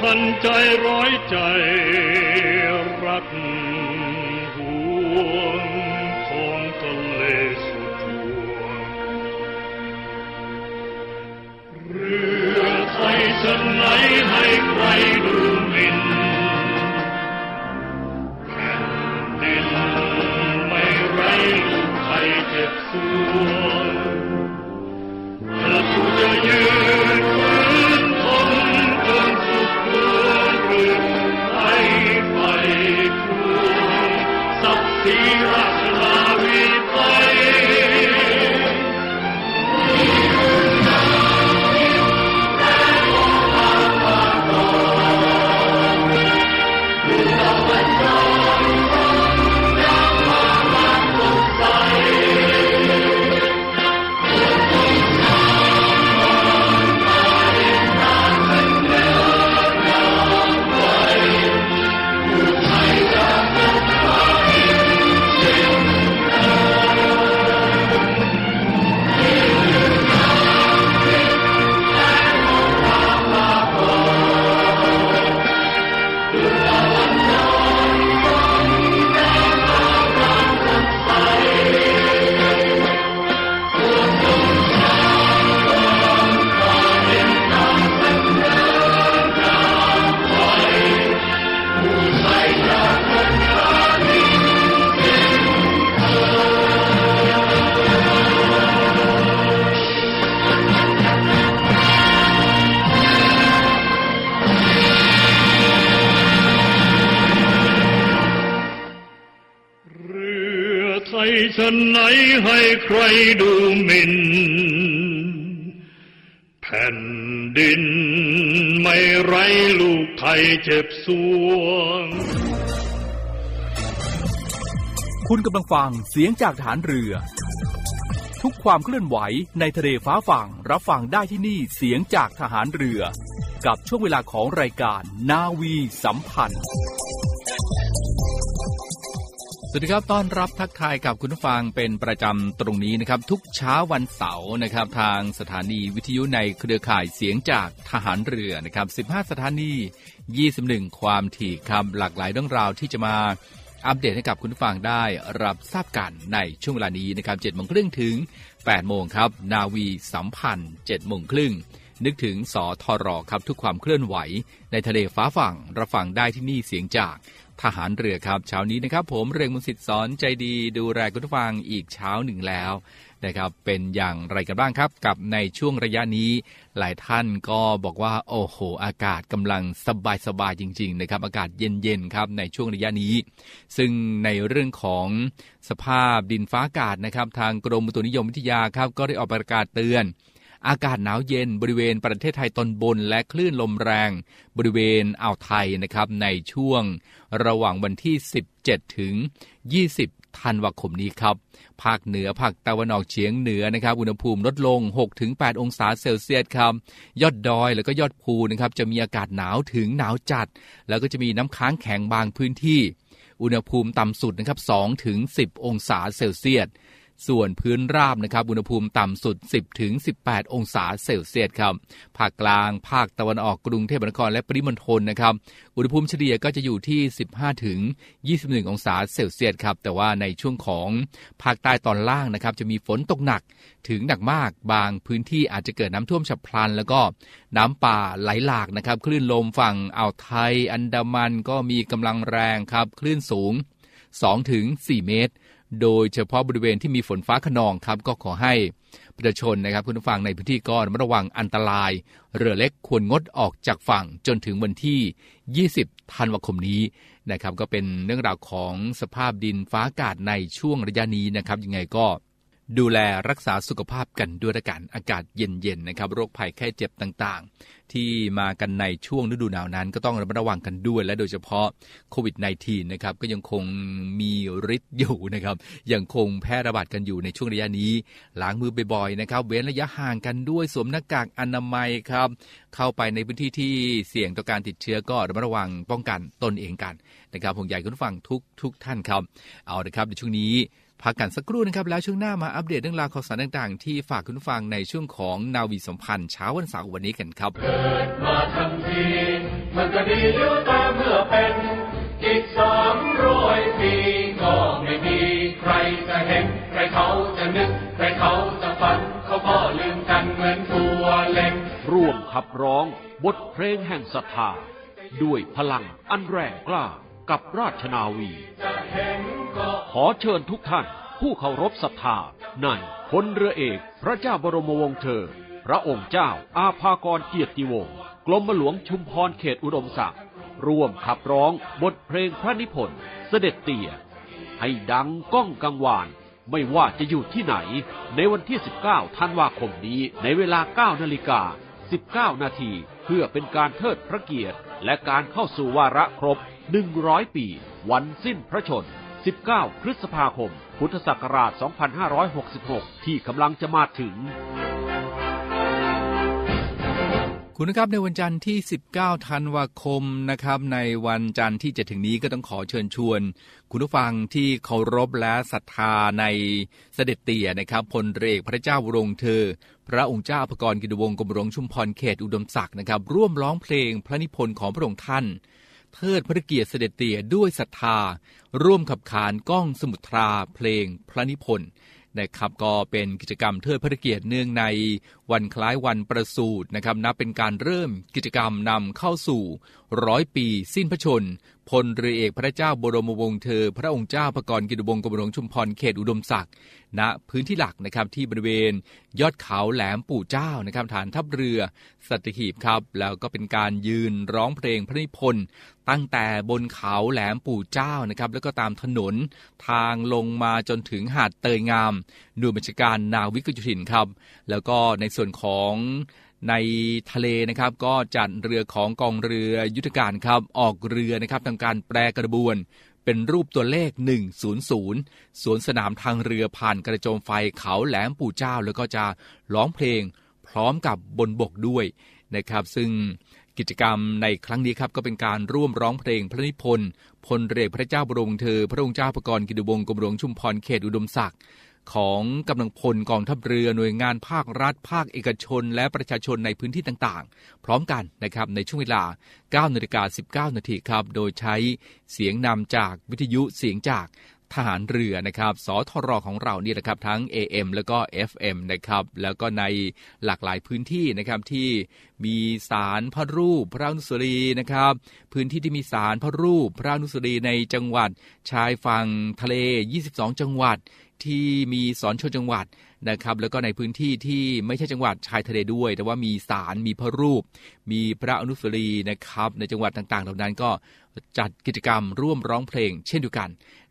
พันใจร้อยใจรักห่วงของทะเลสุดหวงเรือไทยจะไหนให้ใครดูมินแผ่นดินไม่ไรลูกไทยเจ็บสวง ใครดูหมิ่นแผ่นดินไม่ไรลูกไทยเจ็บสวง คุณกำลังฟังเสียงจากฐานเรือ ทุกความเคลื่อนไหวในทะเลฟ้าฝั่งรับฟังได้ที่นี่เสียงจากทหารเรือ กับช่วงเวลาของรายการนาวีสัมพันธ์ สวัสดีครับ ต้อนรับทักทายกับคุณผู้ฟังเป็นประจำตรงนี้นะครับ ทุกเช้าวันเสาร์นะครับ ทางสถานีวิทยุในเครือข่ายเสียงจากทหารเรือนะครับ 15 สถานี 21 ความถี่คำหลากหลายเรื่องราวที่จะมาอัปเดตให้กับคุณผู้ฟังได้รับทราบกันในช่วงเวลานี้นะครับ7โมงครึ่งถึง 8 โมงครับ นาวีสัมพันธ์7โมงครึ่งนึกถึงสอทอรอครับทุกความเคลื่อนไหว ในทะเลฟ้าฝั่งรับฟังได้ที่นี่เสียงจาก ทหารเรือครับเช้านี้นะครับ ผมเรงมุสิตสอนใจดีดูแลคุณผู้ฟังอีกเช้าหนึ่งแล้วนะครับเป็นอย่างไรกันบ้างครับ กับในช่วงระยะนี้ หลายท่านก็บอกว่า โอ้โห อากาศกำลังสบายสบายจริง ๆ นะครับ อากาศเย็นๆครับในช่วงระยะนี้ ซึ่งในเรื่องของสภาพดินฟ้าอากาศนะครับ ทางกรมอุตุนิยมวิทยาครับก็ได้ออกประกาศเตือน อากาศหนาวเย็นบริเวณประเทศไทยตอนบนและคลื่นลมแรง บริเวณอ่าวไทยนะครับในช่วงระหว่างวันที่ 17 ถึง 20ธันวาคมนี้ครับ ภาคเหนือภาคตะวันออกเฉียงเหนือนะครับ อุณหภูมิลดลง 6-8 องศาเซลเซียสครับ ยอดดอยแล้วก็ยอดภูนะครับ จะมีอากาศหนาวถึงหนาวจัด แล้วก็จะมีน้ำค้างแข็งบางพื้นที่ อุณหภูมิต่ำสุดนะครับ2-10 องศาเซลเซียส ส่วนพื้นราบนะครับอุณหภูมิต่ำสุด 10ถึง18 องศาเซลเซียสครับภาคกลาง ภาคตะวันออกกรุงเทพมหานครและปริมณฑลนะครับอุณหภูมิเฉลี่ยก็จะอยู่ที่ 15ถึง21 องศาเซลเซียสครับแต่ว่าในช่วงของภาคใต้ตอนล่างนะครับจะมีฝนตกหนักถึงหนักมากบางพื้นที่อาจจะเกิดน้ำท่วมฉับพลัน แล้วก็น้ำป่าไหลหลากนะครับคลื่นลมฝั่งอ่าวไทย อันดามันก็มีกำลังแรงครับคลื่นสูง2-4เมตร โดยเฉพาะบริเวณที่มีฝนฟ้าขนองครับก็ขอให้ประชาชนนะครับคุณผู้ฟังในพื้นที่ก็ระมัดระวังอันตราย เรือเล็กควรงดออกจากฝั่งจนถึงวันที่ 20 ธันวาคมนี้นะครับก็เป็นเรื่องราวของสภาพดินฟ้าอากาศในช่วงระยะนี้นะครับยังไงก็ ดูแลรักษาสุขภาพกันด้วยละกันอากาศเย็นๆนะครับโรคภัยแค่เจ็บต่างๆ ที่มากันในช่วงฤดูหนาวนั้น ก็ต้องระมัดระวังกันด้วยและโดยเฉพาะโควิด -19 นะครับก็ยังคงมีฤทธิ์อยู่นะครับยังคงแพร่ระบาดกันอยู่ในช่วงระยะนี้ล้างมือบ่อยๆนะครับเว้นระยะห่างกันด้วยสวมหน้ากากอนามัยครับเข้าไปในพื้นที่ที่เสี่ยงต่อการติดเชื้อก็ระมัดระวังป้องกันตนเองกันนะครับผมใหญ่คุณฟังทุกทุกท่านครับเอาละครับในช่วงนี้ พักกันสักครู่นะครับ แล้วช่วงหน้ามาอัปเดตเรื่องราวข่าวสารต่างๆ ที่ฝากคุณฟังในช่วงของนาวีสัมพันธ์เช้าวันเสาร์วันนี้กันครับเกิดมาทั้งทีมันก็ดีอยู่แต่เมื่อเป็นอีกสามร้อยปีก็ไม่มีใครจะเห็นใครเขาจะนึกใครเขาจะฝันเขาก็ลืมกันเหมือนตัวเล็กร่วมขับร้อง บทเพลงแห่งศรัทธาด้วยพลังอันแรงกล้า กับราชนาวีจะเห็นก็ขอเชิญทุกท่านผู้เคารพศรัทธาในพลเรือเอกพระเจ้าบรมวงศ์เธอ พระองค์เจ้าอาภากรเกียรติวงศ์กรมหลวงชุมพรเขตอุดมศักดิ์ร่วมขับร้องบทเพลงพระนิพนธ์เสด็จเตี่ย ให้ดังก้องกังวานไม่ว่าจะอยู่ที่ไหน ในวันที่ 19 ธันวาคมนี้ในเวลา 9 นาฬิกา 19 นาที เพื่อเป็นการเทิดพระเกียรติ และการเข้าสู่วาระครบ 100 ปี วันสิ้นพระชน 19 พฤษภาคม พุทธศักราช 2566 ที่กำลังจะมาถึง คุณนะครับในวันจันทร์ที่ 19 ธันวาคมนะครับ ในวันจันทร์ที่จะถึงนี้ก็ต้องขอเชิญชวน คุณผู้ฟังที่เคารพและศรัทธาในเสด็จเตี่ยนะครับพลเรกพระเจ้าวรงเธอพระองค์เจ้าพรกรกิตวงกรมหลวงชุมพรเขตอุดมศักดิ์นะครับ ร่วมร้องเพลงพระนิพนธ์ของพระองค์ท่าน เทิดพระเกียรติเสด็จเตี่ยด้วยศรัทธา ร่วมขับขานก้องสมุทราเพลงพระนิพนธ์นะครับก็เป็นกิจกรรมเทิดพระเกียรติเนื่องใน วันคล้ายวันประสูตินะครับนับเป็นการเริ่มกิจกรรมนำเข้าสู่ร้อยปีสิ้นพระชนพลเรือเอกพระเจ้าบรมวงศ์เธอ พระองค์เจ้าพระกรกิติวงศ์กรมหลวงชุมพรเขตอุดมศักดิ์ณพื้นที่หลักนะครับที่บริเวณ ยอดเขาแหลมปู่เจ้านะครับฐานทัพเรือสัตหีบครับแล้วก็เป็นการยืนร้องเพลงพระนิพนธ์ตั้งแต่บนเขาแหลมปู่เจ้านะครับแล้วก็ตามถนนทางลงมาจนถึงหาดเตยงามหน่วยบัญชาการนาวิกโยธินครับ แล้วก็ในส่วนของในทะเลนะครับก็จัดเรือของกองเรือยุทธการครับออกเรือนะครับทำการแปรกระบวนเป็นรูปตัวเลข 100 สวนสนามทางเรือผ่านกระโจมไฟเขาแหลมปู่เจ้า แล้วก็จะร้องเพลงพร้อมกับบนบกด้วยนะครับ ซึ่งกิจกรรมในครั้งนี้ครับก็เป็นการร่วมร้องเพลงพระนิพนธ์พลเรือพระเจ้าบรมเธอ พระองค์เจ้าประกรณ์กิติวงศ์กรมหลวงชุมพรเขตอุดมศักดิ์ ของกำลังพลกองทัพเรือหน่วยงานภาครัฐ ภาคเอกชน และประชาชนในพื้นที่ต่างๆ พร้อมกันนะครับในช่วงเวลา 9นาฬิกา19นาทีครับ โดยใช้เสียงนำจากวิทยุเสียงจาก ทหารเรือนะครับสทรของเรานี่แหละครับทั้ง AM แล้วก็ FM นะครับแล้วก็ในหลากหลายพื้นที่นะครับที่มีสารพระรูปพระนุสรีนะครับพื้นที่ที่มีสารพระรูปพระนุสรีในจังหวัดชายฝั่งทะเล 22 จังหวัดที่มีสอนชนจังหวัดนะครับแล้วก็ในพื้นที่ที่ไม่ใช่จังหวัดชายทะเลด้วย แต่ว่ามีสารมีพระรูป มีพระอนุสรีนะครับในจังหวัดต่างๆ เหล่านั้นก็จัดกิจกรรมร่วมร้องเพลงเช่นเดียวกัน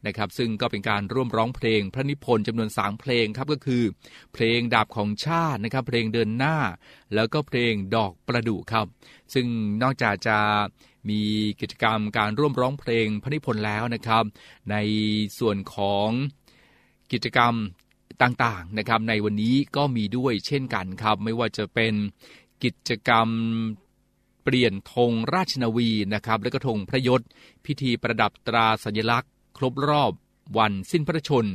นะครับซึ่งก็เป็นการร่วมร้องเพลงพระนิพนธ์จำนวน 3 เพลงครับก็คือ เพลงดาบของชาตินะครับเพลงเดินหน้า แล้วก็เพลงดอกประดู่ครับ ซึ่งนอกจากจะมีกิจกรรมการร่วมร้องเพลงพระนิพนธ์แล้วนะครับ ในส่วนของกิจกรรมต่างๆนะครับในวันนี้ก็มีด้วยเช่นกันครับ ไม่ว่าจะเป็นกิจกรรมเปลี่ยนธงราชนาวีนะครับและก็ธงพระยศ พิธีประดับตราสัญลักษณ์ ครบรอบวันสิ้นพระชน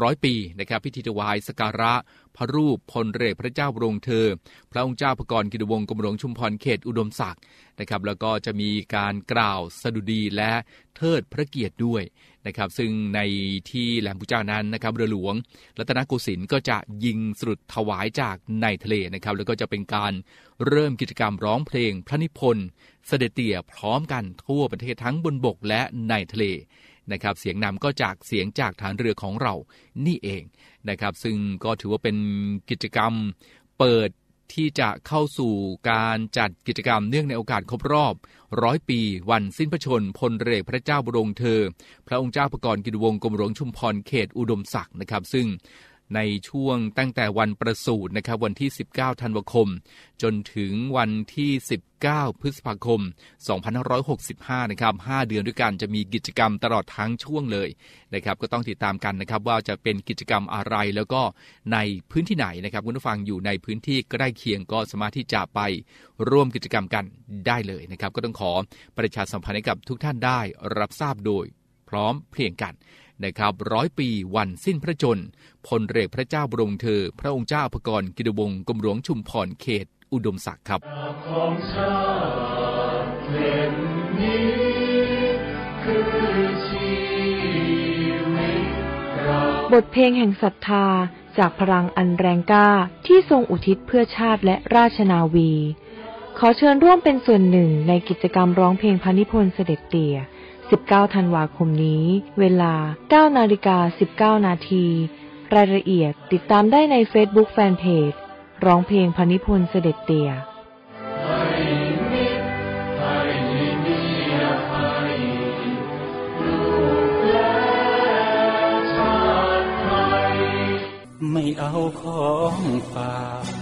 ร้อยปีนะครับพิธีถวายสการะ พระรูปพลเรือพระเจ้าบรมเธอ พระองค์เจ้าพระกรกิติวงศ์กรมหลวงชุมพรเขตอุดมศักดิ์นะครับ แล้วก็จะมีการกล่าวสดุดีและเทิดพระเกียรติด้วยนะครับ ซึ่งในที่แหลมพุเจ้านั้นนะครับเรือหลวง รัตนโกสินทร์ก็จะยิงสรุดถวายจากในทะเลนะครับ แล้วก็จะเป็นการเริ่มกิจกรรมร้องเพลงพระนิพนธ์เสด็จเตี่ยพร้อมกันทั่วประเทศทั้งบนบกและในทะเล นะครับเสียงนำก็จากเสียงจากฐานเรือของเรานี่เองนะครับซึ่งก็ถือว่าเป็นกิจกรรมเปิดที่จะเข้าสู่การจัดกิจกรรมเนื่องในโอกาสครบรอบร้อยปีวันสิ้นพระชนพลเรือพระเจ้าบรมเธอ พระองค์เจ้าประกรณ์กิจวงกรมหลวงชุมพรเขตอุดมศักดิ์นะครับ ซึ่ง ในช่วงตั้งแต่วันประสูตินะครับวันที่ 19 ธันวาคม จนถึงวันที่ 19 พฤษภาคม 2565 นะครับ 5 เดือนด้วยกันจะมีกิจกรรมตลอดทั้งช่วงเลยนะครับ ก็ต้องติดตามกันนะครับว่าจะเป็นกิจกรรมอะไรแล้วก็ในพื้นที่ไหนนะครับคุณผู้ฟังอยู่ในพื้นที่ใกล้เคียงก็สามารถที่จะไปร่วมกิจกรรมกันได้เลยนะครับ ก็ต้องขอประชาสัมพันธ์ให้กับทุกท่านได้รับทราบโดยพร้อมเพรียงกัน นะครับร้อยปีวันสิ้นพระชนพลเรือพระเจ้าบรมเธอ พระองค์เจ้าพกรกิตวงศ์กรมหลวงชุมพรเขต อุดมศักดิ์ครับของชาติแผ่นนี้คือชีวิตบทเพลงแห่งศรัทธาจากพลังอันแรงกล้าที่ทรงอุทิศเพื่อชาติและราชนาวี ขอเชิญร่วมเป็นส่วนหนึ่งในกิจกรรมร้องเพลงพระนิพนธ์เสด็จเตี่ย 19 ธันวาคมนี้ เวลา 9 นาฬิกา 19 นาที รายละเอียดติดตามได้ใน Facebook Fanpage ร้องเพลงพนิพนธ์เสด็จเตี่ยให้มิตรให้มีอภัยลูกและชาติไทยไม่เอาของฝาก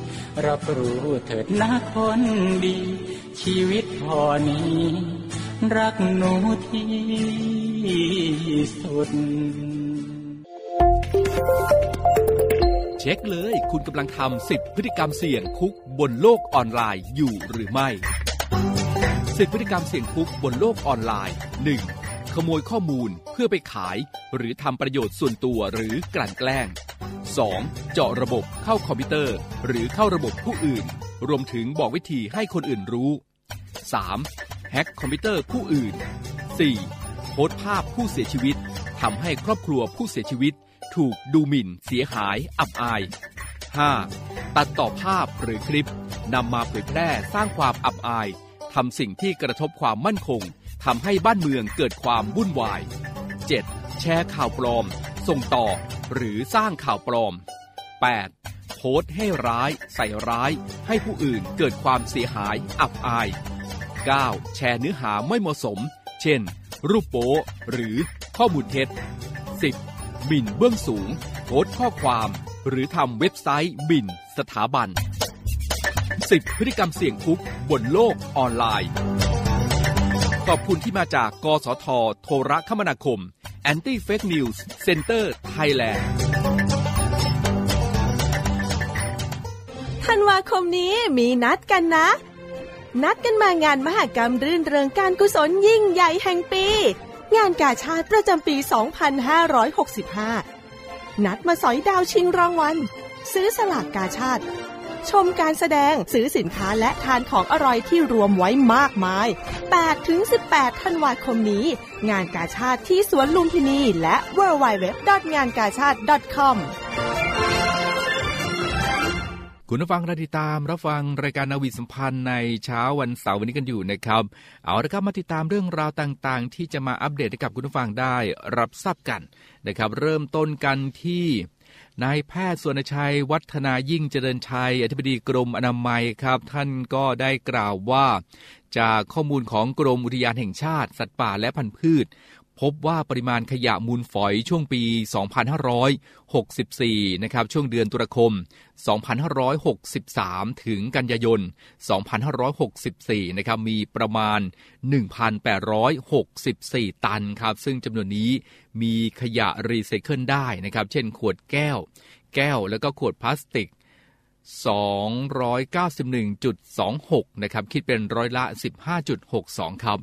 รับรู้เถิดนะคนดี ชีวิตพอนี้ รักหนูที่สุด เช็คเลย คุณกำลังทำ10พฤติกรรมเสี่ยงคุกบนโลกออนไลน์อยู่หรือไม่10พฤติกรรมเสี่ยงคุกบนโลกออนไลน์ 1. ขโมยข้อมูลเพื่อไปขาย หรือทำประโยชน์ส่วนตัวหรือกลั่นแกล้ง 2. เจาะระบบเข้าคอมพิวเตอร์ หรือเข้าระบบผู้อื่น รวมถึงบอกวิธีให้คนอื่นรู้ 3. แฮ็กคอมพิวเตอร์ผู้อื่น 4. โพสต์ภาพผู้เสียชีวิตทำให้ครอบครัวผู้เสียชีวิต ถูกดูหมิ่น เสียหาย อับอาย 5. ตัดต่อภาพหรือคลิปนำมาเผยแพร่สร้างความอับอายทำสิ่งที่กระทบความมั่นคง ทำให้บ้านเมืองเกิดความวุ่นวาย 7. แชร์ข่าวปลอม ส่งต่อ หรือสร้างข่าวปลอม 8. โพสต์ให้ร้าย ใส่ร้าย ให้ผู้อื่นเกิดความเสียหายอับอาย 9. แชร์เนื้อหาไม่เหมาะสม เช่น รูปโป๊หรือข้อมูลเท็จ 10. หมิ่นเบื้องสูง โพสต์ข้อความ หรือทำเว็บไซต์บินสถาบัน 10 พฤติกรรมเสี่ยงคุกบนโลกออนไลน์ ขอบคุณที่มาจาก กสท โทรคมนาคม Anti Fake News Center Thailand ธันวาคมนี้มีนัดกันนะ นัดกันมางานมหกรรมรื่นเริงการกุศลยิ่งใหญ่แห่งปี งานกาชาติประจำปี 2565 นัดมาสอยดาวชิงรางวัลซื้อสลากกาชาติ ชมการแสดงซื้อสินค้าและทานของอร่อยที่รวมไว้มากมาย8-18 ธันวาคมนี้ งานกาชาติที่สวนลุมพินีและ w w w งานกาชาติ .com คุณผู้ฟังรติดตามรับฟังรายการนาวีสัมพันธ์ในเช้าวันเสาร์วันนี้กันอยู่นะครับ เอาละครับมาติดตามเรื่องราวต่างๆ ที่จะมาอัปเดตให้กับคุณผู้ฟังได้รับทราบกันนะครับ เริ่มต้นกันที่ นายแพทย์สวนชัยวัฒนายิ่งเจริญชัย อธิบดีกรมอนามัยครับ ท่านก็ได้กล่าวว่า จากข้อมูลของกรมอุทยานแห่งชาติ สัตว์ป่าและพันธุ์พืช พบว่าปริมาณขยะมูลฝอยช่วงปี 2564 นะครับ ช่วงเดือนตุลาคม 2563 ถึงกันยายน 2564 นะครับ มีประมาณ 1,864 ตันครับ ซึ่งจำนวนนี้มีขยะรีไซเคิลได้นะครับ เช่นขวดแก้ว แก้วแล้วก็ขวดพลาสติก291.26 นะครับ คิดเป็นร้อยละ 15.62 ครับ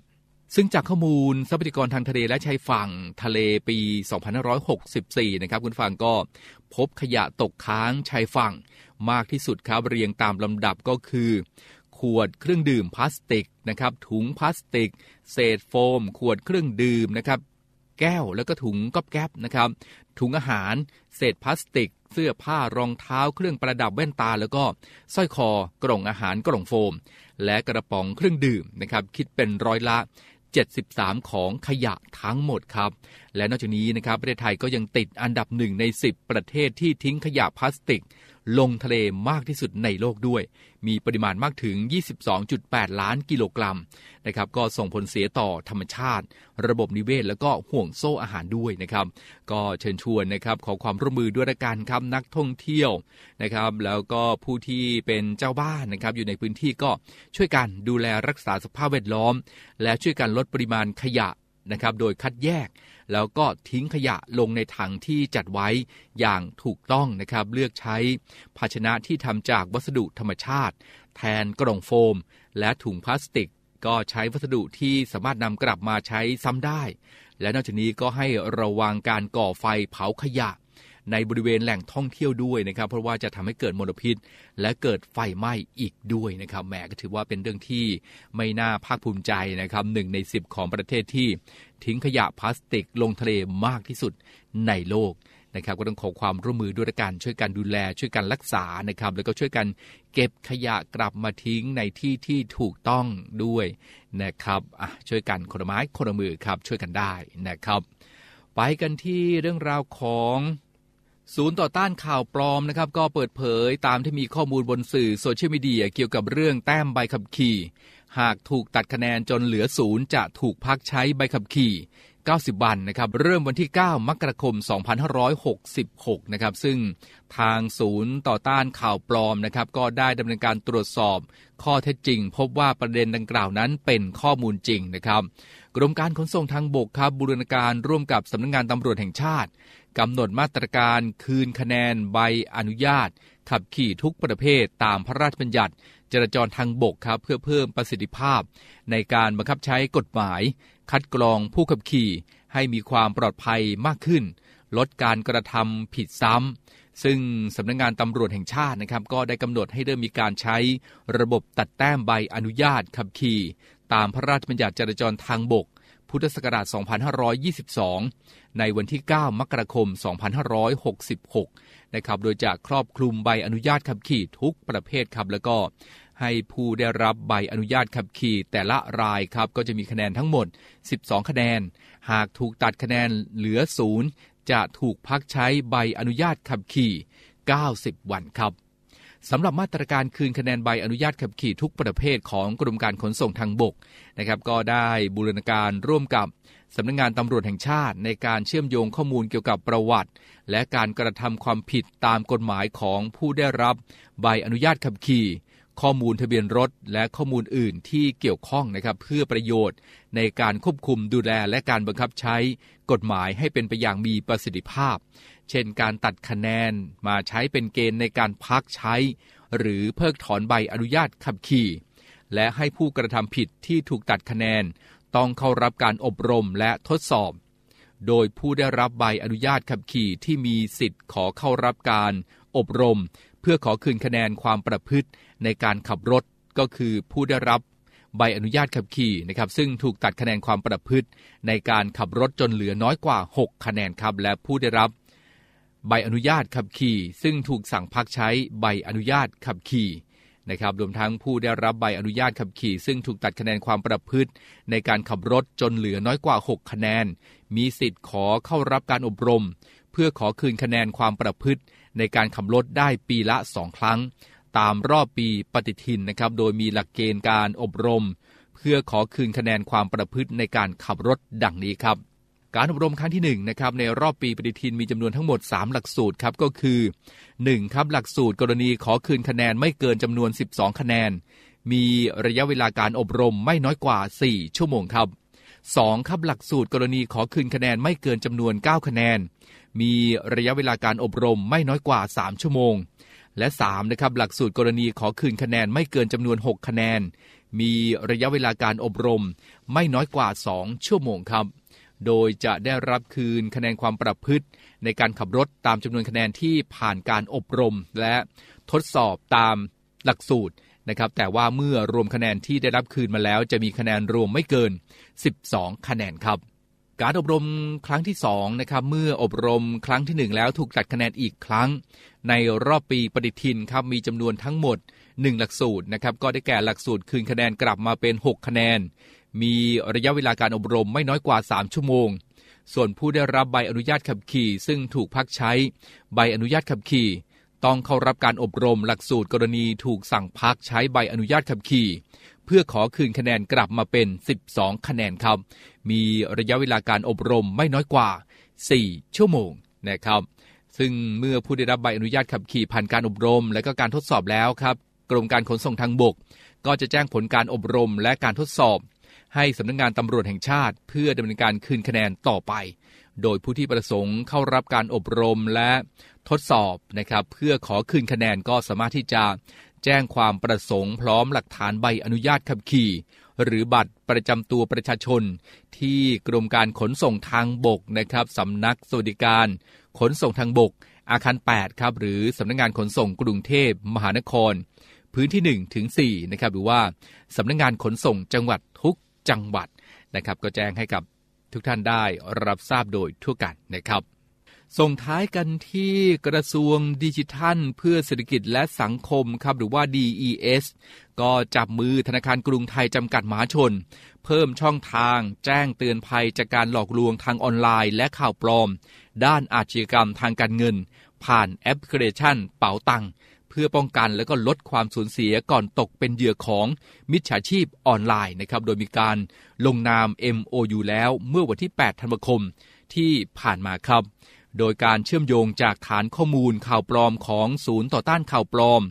ซึ่งจากข้อมูลทรัพยากรทางทะเลและชายฝั่งทะเลปี 2564 นะครับคุณฟังก็พบขยะตกค้างชายฝั่งมากที่สุดครับเรียงตามลำดับก็คือ ขวดเครื่องดื่มพลาสติกนะครับถุงพลาสติก เศษโฟม ขวดเครื่องดื่มนะครับแก้วแล้วก็ถุงก๊อบแก๊บนะครับถุงอาหาร เศษพลาสติก เสื้อผ้ารองเท้าเครื่องประดับแว่นตา แล้วก็สร้อยคอกล่องอาหารกล่องโฟม และกระป๋องเครื่องดื่มนะครับคิดเป็นร้อยละ 73 ของขยะทั้งหมดครับ และนอกจากนี้นะครับประเทศไทยก็ยังติดอันดับหนึ่งใน 10 ประเทศที่ทิ้งขยะพลาสติก ลงทะเลมากที่สุดในโลกด้วย มีปริมาณมากถึง 22.8 ล้านกิโลกรัมนะครับ ก็ส่งผลเสียต่อธรรมชาติ ระบบนิเวศ แล้วก็ห่วงโซ่อาหารด้วยนะครับ ก็เชิญชวนนะครับขอความร่วมมือด้วยละกันครับนักท่องเที่ยวนะครับ แล้วก็ผู้ที่เป็นเจ้าบ้านนะครับ อยู่ในพื้นที่ก็ช่วยกันดูแลรักษาสภาพแวดล้อม และช่วยกันลดปริมาณขยะ นะครับ โดยคัดแยก แล้วก็ทิ้งขยะลงในถังที่จัดไว้อย่างถูกต้องนะครับ เลือกใช้ภาชนะที่ทำจากวัสดุธรรมชาติ แทนกล่องโฟม และถุงพลาสติก ก็ใช้วัสดุที่สามารถนำกลับมาใช้ซ้ำได้ และนอกจากนี้ก็ให้ระวังการก่อไฟเผาขยะ ในบริเวณแหล่งท่องเที่ยวด้วยนะครับ เพราะว่าจะทำให้เกิดมลพิษ และเกิดไฟไหม้อีกด้วยนะครับแหมก็ถือว่าเป็นเรื่องที่ไม่น่าภาคภูมิใจนะครับหนึ่งในสิบของประเทศที่ทิ้งขยะพลาสติกลงทะเลมากที่สุดในโลกนะครับก็ต้องขอความร่วมมือด้วยกันช่วยกันดูแล ช่วยกันรักษานะครับ แล้วก็ช่วยกันเก็บขยะกลับมาทิ้งในที่ที่ถูกต้องด้วยนะครับช่วยกันคนละไม้คนละมือครับช่วยกันได้นะครับ ไปกันที่เรื่องราวของ ศูนย์ต่อต้านข่าวปลอมนะครับก็เปิดเผยตามที่มีข้อมูลบนสื่อโซเชียลมีเดียเกี่ยวกับเรื่องแต้มใบขับขี่ หากถูกตัดคะแนนจนเหลือศูนย์จะถูกพักใช้ใบขับขี่ 90 วันนะครับเริ่มวันที่ 9 มกราคม 2566 นะครับซึ่งทางศูนย์ต่อต้านข่าวปลอมนะครับก็ได้ดำเนินการตรวจสอบ ข้อเท็จจริง พบว่าประเด็นดังกล่าวนั้นเป็นข้อมูลจริงนะครับกรมการขนส่งทางบกครับบูรณาการร่วมกับสำนักงงานตำรวจแห่งชาติ กำหนดมาตรการคืนคะแนนใบอนุญาต ขับขี่ทุกประเภทตามพระราชบัญญัติ จราจรทางบกครับเพื่อเพิ่มประสิทธิภาพ ในการบังคับใช้กฎหมาย คัดกรองผู้ขับขี่ ให้มีความปลอดภัยมากขึ้น ลดการกระทำผิดซ้ำซึ่งสำนักงงานตำรวจแห่งชาตินะครับ ก็ได้กำหนดให้เริ่มมีการใช้ระบบตัดแต้มใบอนุญาตขับขี่ ตามพระราชบัญญัติจราจรทางบก พุทธศักราช 2522 ในวันที่ 9 มกราคม 2566 นะครับ โดยจะครอบคลุมใบอนุญาตขับขี่ทุกประเภทครับ แล้วก็ให้ผู้ได้รับใบอนุญาตขับขี่แต่ละรายครับ ก็จะมีคะแนนทั้งหมด 12 คะแนน หากถูกตัดคะแนนเหลือศูนย์จะถูกพักใช้ใบอนุญาตขับขี่ 90 วันครับ สำหรับมาตรการคืนคะแนนใบอนุญาตขับขี่ทุกประเภทของกรมการขนส่งทางบกนะครับก็ได้บูรณาการร่วมกับสำนักงงานตำรวจแห่งชาติ ในการเชื่อมโยงข้อมูลเกี่ยวกับประวัติ และการกระทำความผิดตามกฎหมายของผู้ได้รับใบอนุญาตขับขี่ข้อมูลทะเบียนรถและข้อมูลอื่นที่เกี่ยวข้องนะครับเพื่อประโยชน์ในการควบคุมดูแลและการบังคับใช้กฎหมายให้เป็นไปอย่างมีประสิทธิภาพ เช่นการตัดคะแนนมาใช้เป็นเกณฑ์ในการพักใช้ หรือเพิกถอนใบอนุญาตขับขี่ และให้ผู้กระทำผิดที่ถูกตัดคะแนน ต้องเข้ารับการอบรมและทดสอบ โดยผู้ได้รับใบอนุญาตขับขี่ที่มีสิทธิ์ขอเข้ารับการอบรม เพื่อขอคืนคะแนนความประพฤติในการขับรถก็คือผู้ได้รับใบอนุญาตขับขี่นะครับซึ่งถูกตัดคะแนนความประพฤติ ในการขับรถจนเหลือน้อยกว่า 6 คะแนนครับและผู้ได้รับ ใบอนุญาตขับขี่ ซึ่งถูกสั่งพักใช้ใบอนุญาตขับขี่นะครับรวมทั้งผู้ได้รับใบอนุญาตขับขี่ ซึ่งถูกตัดคะแนนความประพฤติ ในการขับรถจนเหลือน้อยกว่า 6 คะแนน มีสิทธิ์ขอเข้ารับการอบรม เพื่อขอคืนคะแนนความประพฤติ ในการขับรถได้ปีละ 2 ครั้ง ตามรอบปีปฏิทินนะครับโดยมีหลักเกณฑ์การอบรม เพื่อขอคืนคะแนนความประพฤติในการขับรถดังนี้ครับ การอบรมครั้งที่1นะครับในรอบปีปฏิทินมีจำนวนทั้งหมด 3 หลักสูตรครับก็คือ 1. ครับหลักสูตรกรณีขอคืนคะแนนไม่เกินจำนวน 12 คะแนน มีระยะเวลาการอบรมไม่น้อยกว่า 4 ชั่วโมงครับ 2. ครับหลักสูตรกรณีขอคืนคะแนนไม่เกินจำนวน 9 คะแนน มีระยะเวลาการอบรมไม่น้อยกว่า 3 ชั่วโมง และ3นะครับหลักสูตรกรณีขอคืนคะแนนไม่เกินจำนวน 6 คะแนน มีระยะเวลาการอบรม ไม่น้อยกว่า 2 ชั่วโมงครับ โดยจะได้รับคืนคะแนนความประพฤติ ในการขับรถตามจำนวนคะแนนที่ผ่านการอบรม และทดสอบตามหลักสูตรนะครับแต่ว่าเมื่อรวมคะแนนที่ได้รับคืนมาแล้ว จะมีคะแนนรวมไม่เกิน 12 คะแนนครับการอบรมครั้งที่2นะครับเมื่ออบรมครั้งที่ 1 แล้วถูกจัดคะแนนอีกครั้ง ในรอบปีปฏิทินครับมีจำนวนทั้งหมด 1 หลักสูตรนะครับก็ได้แก่หลักสูตรคืนคะแนนกลับมาเป็น 6 คะแนน มีระยะเวลาการอบรมไม่น้อยกว่า 3 ชั่วโมง ส่วนผู้ได้รับใบอนุญาตขับขี่ซึ่งถูกพักใช้ ใบอนุญาตขับขี่ ต้องเข้ารับการอบรมหลักสูตรกรณีถูกสั่งพักใช้ใบอนุญาตขับขี่ เพื่อขอคืนคะแนนกลับมาเป็น 12 คะแนนครับ มีระยะเวลาการอบรมไม่น้อยกว่า 4 ชั่วโมงนะครับซึ่งเมื่อผู้ได้รับใบอนุญาตขับขี่ผ่านการอบรม และก็การทดสอบแล้วครับ กรมการขนส่งทางบก ก็จะแจ้งผลการอบรมและการทดสอบ ให้สำนักงงานตำรวจแห่งชาติ เพื่อดำเนินการคืนคะแนนต่อไป โดยผู้ที่ประสงค์เข้ารับการอบรมและทดสอบนะครับ เพื่อขอคืนคะแนนก็สามารถที่จะแจ้งความประสงค์พร้อมหลักฐานใบอนุญาตขับขี่ หรือบัตรประจำตัวประชาชน ที่กรมการขนส่งทางบกนะครับสำนักสวัสดิการ ขนส่งทางบก อาคาร 8 ครับ หรือสำนักงานขนส่งกรุงเทพมหานคร พื้นที่ 1 ถึง 4 นะครับ หรือว่าสำนักงานขนส่งจังหวัดทุก จังหวัดนะครับ ก็แจ้งให้กับทุกท่านได้รับทราบโดยทั่วกันนะครับ ส่งท้ายกันที่กระทรวงดิจิทัล เพื่อเศรษฐกิจและสังคมครับหรือว่า DES ก็จับมือธนาคารกรุงไทยจำกัดมหาชน เพิ่มช่องทางแจ้งเตือนภัยจากการหลอกลวงทางออนไลน์และข่าวปลอม ด้านอาชญากรรมทางการเงิน ผ่านแอปพลิเคชันเป๋าตัง เพื่อป้องกันและก็ลดความสูญเสียก่อนตกเป็นเหยื่อของมิจฉาชีพออนไลน์นะครับ โดยมีการลงนาม MOU แล้วเมื่อวันที่ 8 ธันวาคมที่ผ่านมาครับ โดยการเชื่อมโยงจากฐานข้อมูลข่าวปลอมของศูนย์ต่อต้านข่าวปลอม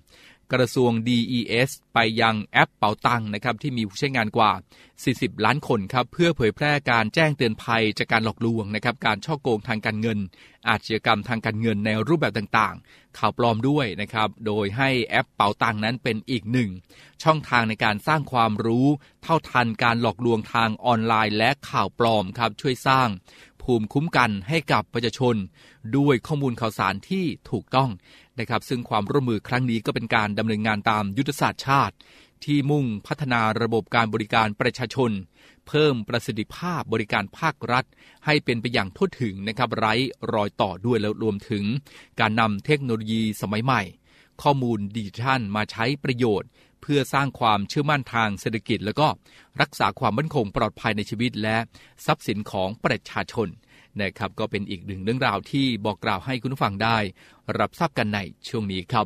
กระทรวง DES ไปยังแอปเป๋าตังนะครับที่มีผู้ใช้งานกว่า 40 ล้านคนครับเพื่อเผยแพร่การแจ้งเตือนภัยจากการหลอกลวงนะครับการช่อโกงทางการเงิน อาชญากรรมทางการเงินในรูปแบบต่างๆ ข่าวปลอมด้วยนะครับโดยให้แอปเป๋าตังนั้นเป็นอีกหนึ่ง ช่องทางในการสร้างความรู้ เท่าทันการหลอกลวงทางออนไลน์ และข่าวปลอมครับช่วยสร้างภูมิคุ้มกันให้กับประชาชน ด้วยข้อมูลข่าวสารที่ถูกต้อง นะครับ ซึ่งความร่วมมือครั้งนี้ก็เป็นการดำเนินงานตามยุทธศาสตร์ชาติ ที่มุ่งพัฒนาระบบการบริการประชาชน เพิ่มประสิทธิภาพบริการภาครัฐ ให้เป็นไปอย่างทั่วถึงนะครับไร้รอยต่อด้วยแล้วรวมถึง การนำเทคโนโลยีสมัยใหม่ ข้อมูลดิจิทัลมาใช้ประโยชน์เพื่อสร้างความเชื่อมั่นทางเศรษฐกิจ แล้วก็รักษาความมั่นคงปลอดภัยในชีวิตและทรัพย์สินของประชาชน นะครับก็เป็นอีกหนึ่งเรื่องราวที่บอกกล่าวให้คุณผู้ฟังได้ รับทราบกันในช่วงนี้ครับ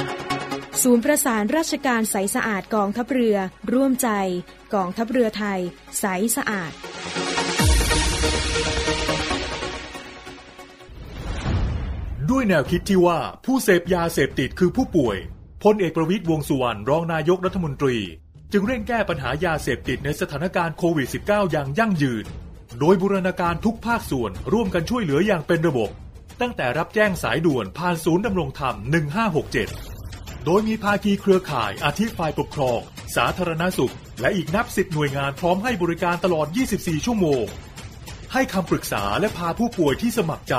ศูนย์ประสานราชการใสสะอาดกองทัพเรือ ร่วมใจ กองทัพเรือไทย ใสสะอาด ด้วยแนวคิดที่ว่าผู้เสพยาเสพติดคือผู้ป่วยพลเอกประวิตยวงสุวรรณรองนายกรัฐมนตรี จึงเร่งแก้ปัญหายาเสพติดในสถานการณ์โควิด -19 อย่างยั่งยืน โดยบูรณาการทุกภาคส่วนร่วมกันช่วยเหลืออย่างเป็นระบบ ตั้งแต่รับแจ้งสายด่วนผ่านศูนย์ดำรงธรรม 1567 โดยมีภาคีเครือข่ายอาทิฝ่ายปกครอง สาธารณสุข และอีกนับสิบหน่วยงานพร้อมให้บริการตลอด 24 ชั่วโมง ให้คำปรึกษาและพาผู้ป่วยที่สมัครใจ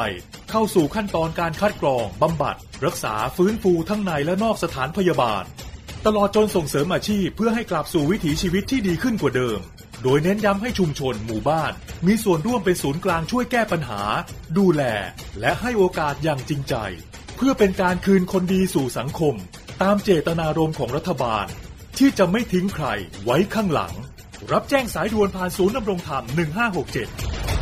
เข้าสู่ขั้นตอนการคัดกรองบำบัด รักษาฟื้นฟูทั้งในและนอกสถานพยาบาล ตลอดจนส่งเสริมอาชีพเพื่อให้กลับสู่วิถีชีวิตที่ดีขึ้นกว่าเดิม โดยเน้นย้ำให้ชุมชนหมู่บ้าน มีส่วนร่วมเป็นศูนย์กลางช่วยแก้ปัญหา ดูแล และให้โอกาสอย่างจริงใจ เพื่อเป็นการคืนคนดีสู่สังคม ตามเจตนารมณ์ของรัฐบาล ที่จะไม่ทิ้งใครไว้ข้างหลัง รับแจ้งสายด่วนผ่านศูนย์ดำรงธรรม 1567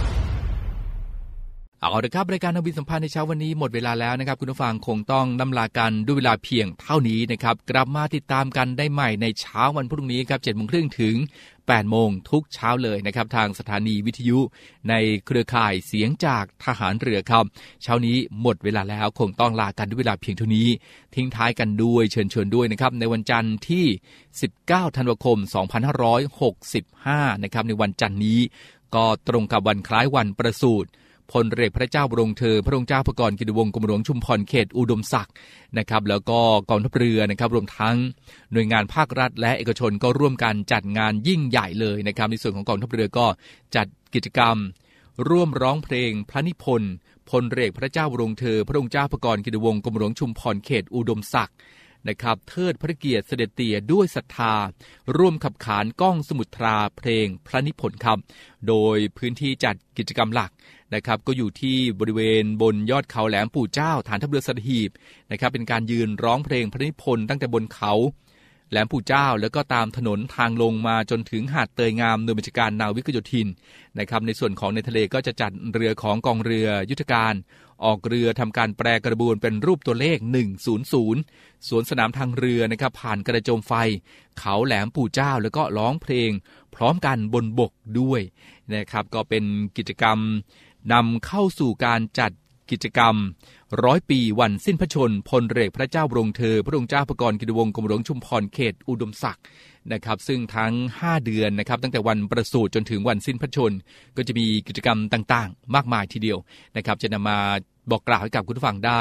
เอาละครับรายการทวีสัมพันธ์ในเช้าวันนี้หมดเวลาแล้วนะครับ คุณผู้ฟังคงต้องนำลากันด้วยเวลาเพียงเท่านี้นะครับ กลับมาติดตามกันได้ใหม่ในเช้าวันพรุ่งนี้ครับเจ็ดโมงครึ่งถึง8โมงทุกเช้าเลยนะครับ ทางสถานีวิทยุ ในเครือข่ายเสียงจากทหารเรือครับ เช้านี้หมดเวลาแล้วคงต้องลากันด้วยเวลาเพียงเท่านี้ ทิ้งท้ายกันด้วยเชิญชวนด้วยนะครับ ในวันจันทร์ที่ 19 ธันวาคม 2565 นะครับในวันจันทร์นี้ ก็ตรงกับวันคล้ายวันประสูติ พลเรือพระเจ้าบรงเธอ พระองค์เจ้าพระกรกิติวงศ์กรมหลวงชุมพรเขตอุดมศักดิ์นะครับแล้วก็กองทัพเรือนะครับรวมทั้งหน่วยงานภาครัฐ และเอกชนก็ร่วมกันจัดงานยิ่งใหญ่เลยนะครับในส่วนของกองทัพเรือก็จัดกิจกรรม ร่วมร้องเพลงพระนิพนธ์พลเรือพระเจ้าบรงเธอ พระองค์เจ้าพระกรกิติวงศ์กรมหลวงชุมพรเขตอุดมศักดิ์นะครับเทิดพระเกียรติเสด็จเตี่ยด้วยศรัทธา ร่วมขับขานก้องสมุทราเพลงพระนิพนธ์ครับ โดยพื้นที่จัดกิจกรรมหลัก นะครับก็อยู่ที่บริเวณบนยอดเขาแหลมปู่เจ้าฐานทัพเรือสัตหีบนะครับเป็นการยืนร้องเพลงพระนิพนธ์ตั้งแต่บนเขาแหลมปู่เจ้าแล้วก็ตามถนนทางลงมาจนถึงหาดเตยงามโดยบัญชาการนาวิกโยธินนะครับในส่วนของในทะเลก็จะจัดเรือของกองเรือยุทธการ ออกเรือทำการแปลกระบวนเป็นรูปตัวเลข 100 สวนสนามทางเรือนะครับผ่านกระโจมไฟ เขาแหลมปู่เจ้าแล้วก็ร้องเพลง พร้อมกันบนบกด้วยนะครับก็เป็นกิจกรรม นำเข้าสู่การจัดกิจกรรมร้อยปีวันสิ้นพระชนพลเรือพระเจ้าบรงเธอ พระองค์เจ้าพระกรกิติวงศ์กรมหลวงชุมพรเขตอุดมศักดิ์นะครับ ซึ่งทั้ง 5 เดือนนะครับ ตั้งแต่วันประสูติจนถึงวันสิ้นพระชน ก็จะมีกิจกรรมต่าง ๆ มากมายทีเดียวนะครับ จะนำมาบอกกล่าวให้กับคุณผู้ฟังได้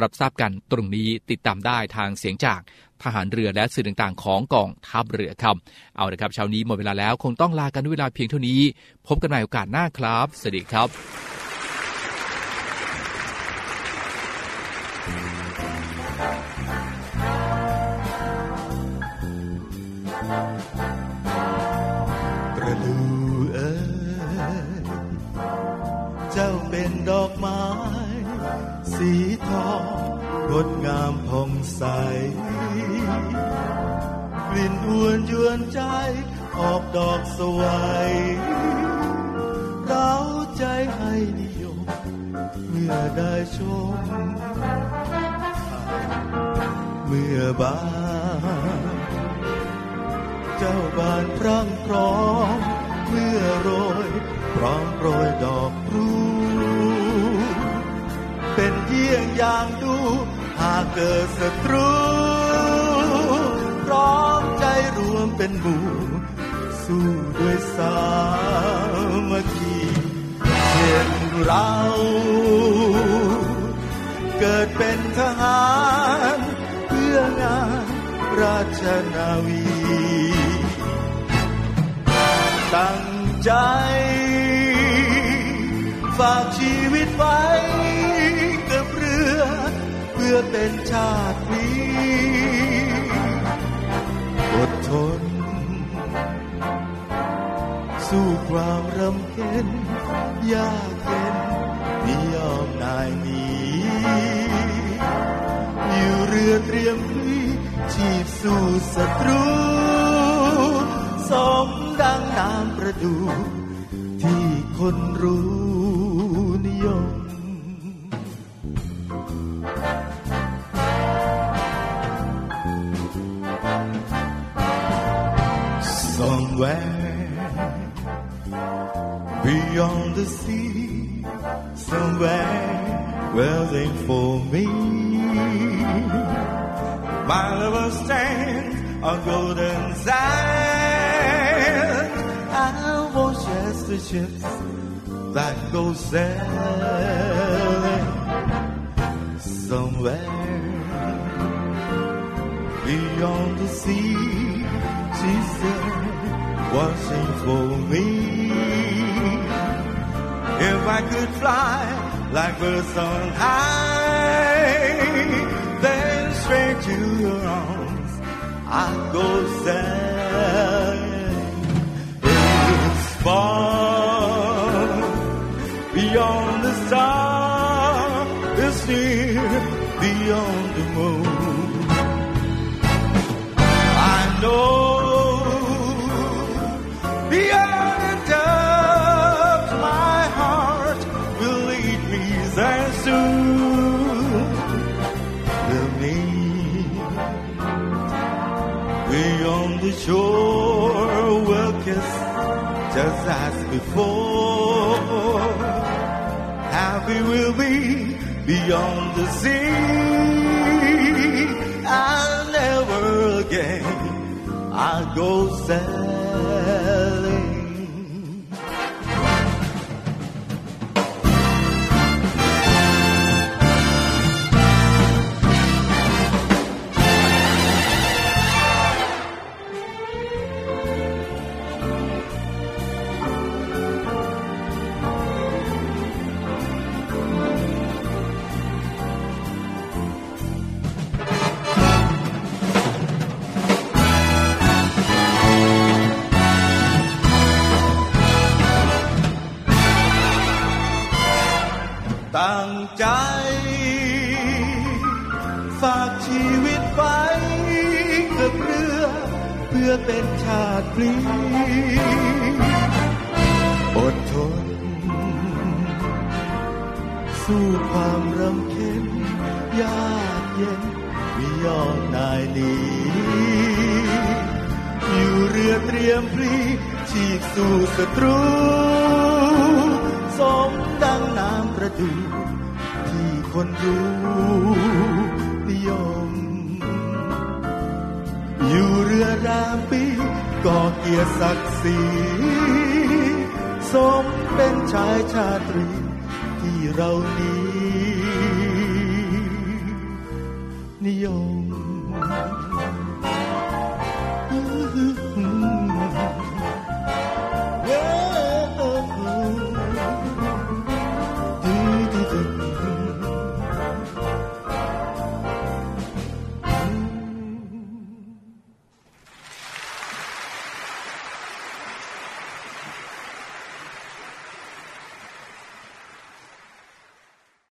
รับทราบกันตรงนี้ติดตามได้ทางเสียงจาก ทหารเรือและสื่อต่างๆ ของกองทัพเรือครับ เอาละครับเช้านี้หมดเวลาแล้ว คงต้องลากันด้วยเวลาเพียงเท่านี้ พบกันใหม่โอกาสหน้าครับ สวัสดีครับประดูเอ๋ยเจ้าเป็นดอกไม้ สีทองงดงามผ่องใส ลิ่นอวนยวนใจ ออกดอกสวยเราใจให้นิยม เมื่อได้ชม เมื่อบานเจ้าบานพรั่งพร้อม เมื่อโรยพร้อมโปรยดอกรูเป็นเยี่ยงอย่างดู หากเกิดศัตรู รวมเป็นหมู่ สู้ด้วยสามัคคีเช่นเรา เกิดเป็นทหาร เพื่องานราชนาวี ตั้งใจ ฝากชีวิตไว้กับเรือ เพื่อเป็นชาตินี้ อดทน สู้ความรำเค็ญยากเย็นนิยอมนายหนีอยู่เรือเตรียมพลีชีพสู้ศัตรู สมดังน้ำประดู ที่คนรู้นิยม Somewhere beyond the sea, somewhere waiting for me. My lover stands on golden sand. I watch as the ships that go sailing somewhere beyond the sea. She said, watching for me. If I could fly like birds on high, then straight to your arms I'd go sailing. It's far beyond the star, it's near beyond the moon. I know will kiss just as before. Happy will be beyond the sea. I'll never again I'll go sailing. สู้ความรำเค็ญยากเย็นไม่ยอมนายหนีอยู่เรือเตรียมพลีฉีกสู่ศัตรูสมดังน้ำประดูที่คนรู้นิยม อยู่เรือรามปีก่อเกียรติศักดิ์ศรีสมเป็นชายชาตรี 绕你，你永。